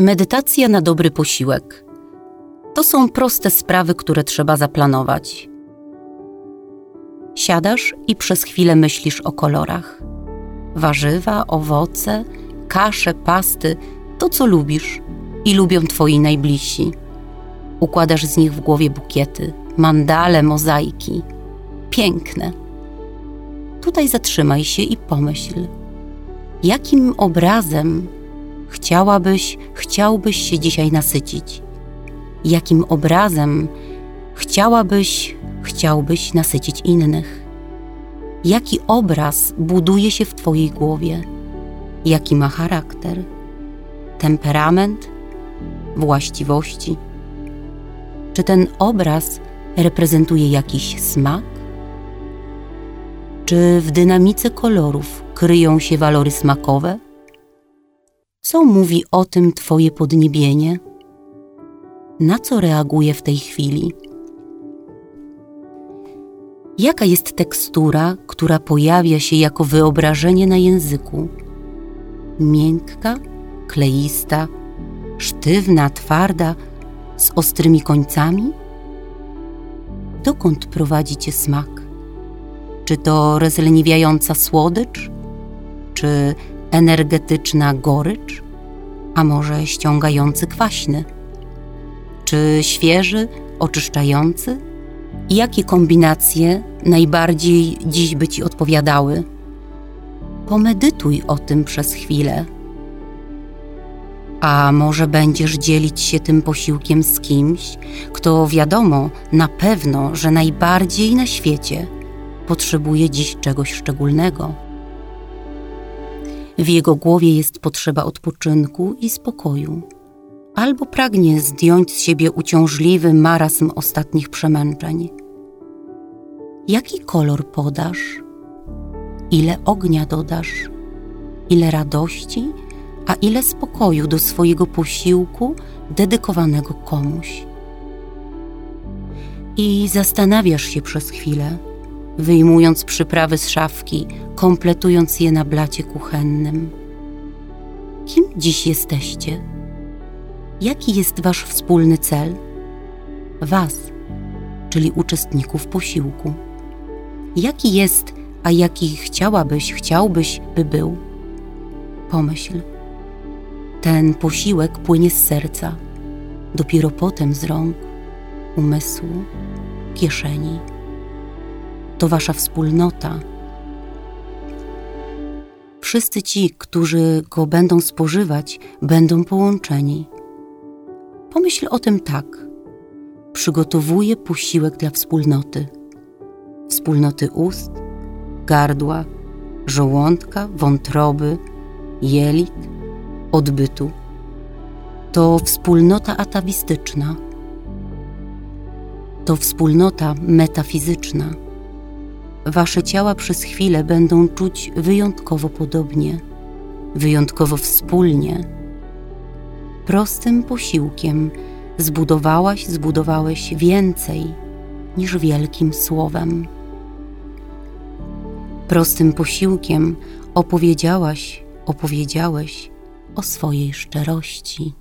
Medytacja na dobry posiłek. To są proste sprawy, które trzeba zaplanować. Siadasz i przez chwilę myślisz o kolorach. Warzywa, owoce, kasze, pasty to co lubisz i lubią twoi najbliżsi. Układasz z nich w głowie bukiety, mandale, mozaiki. Piękne. Tutaj zatrzymaj się i pomyśl, jakim obrazem chciałabyś, chciałbyś się dzisiaj nasycić? Jakim obrazem chciałabyś, chciałbyś nasycić innych? Jaki obraz buduje się w Twojej głowie? Jaki ma charakter, temperament, właściwości? Czy ten obraz reprezentuje jakiś smak? Czy w dynamice kolorów kryją się walory smakowe? Co mówi o tym Twoje podniebienie? Na co reaguje w tej chwili? Jaka jest tekstura, która pojawia się jako wyobrażenie na języku? Miękka, kleista, sztywna, twarda, z ostrymi końcami? Dokąd prowadzi cię smak? Czy to rozleniwiająca słodycz? Czy energetyczna gorycz, a może ściągający kwaśny? Czy świeży, oczyszczający? Jakie kombinacje najbardziej dziś by ci odpowiadały? Pomedytuj o tym przez chwilę. A może będziesz dzielić się tym posiłkiem z kimś, kto wiadomo na pewno, że najbardziej na świecie potrzebuje dziś czegoś szczególnego? W jego głowie jest potrzeba odpoczynku i spokoju, albo pragnie zdjąć z siebie uciążliwy marazm ostatnich przemęczeń. Jaki kolor podasz? Ile ognia dodasz? Ile radości, a ile spokoju do swojego posiłku dedykowanego komuś? I zastanawiasz się przez chwilę, wyjmując przyprawy z szafki, kompletując je na blacie kuchennym. Kim dziś jesteście? Jaki jest wasz wspólny cel? Was, czyli uczestników posiłku. Jaki jest, a jaki chciałabyś, chciałbyś, by był? Pomyśl. Ten posiłek płynie z serca, dopiero potem z rąk, umysłu, kieszeni to wasza wspólnota. Wszyscy ci, którzy go będą spożywać, będą połączeni. Pomyśl o tym tak. Przygotowuję posiłek dla wspólnoty. Wspólnoty ust, gardła, żołądka, wątroby, jelit, odbytu. To wspólnota atawistyczna. To wspólnota metafizyczna wasze ciała przez chwilę będą czuć wyjątkowo podobnie, wyjątkowo wspólnie. Prostym posiłkiem zbudowałaś, zbudowałeś więcej niż wielkim słowem. Prostym posiłkiem opowiedziałaś, opowiedziałeś o swojej szczerości.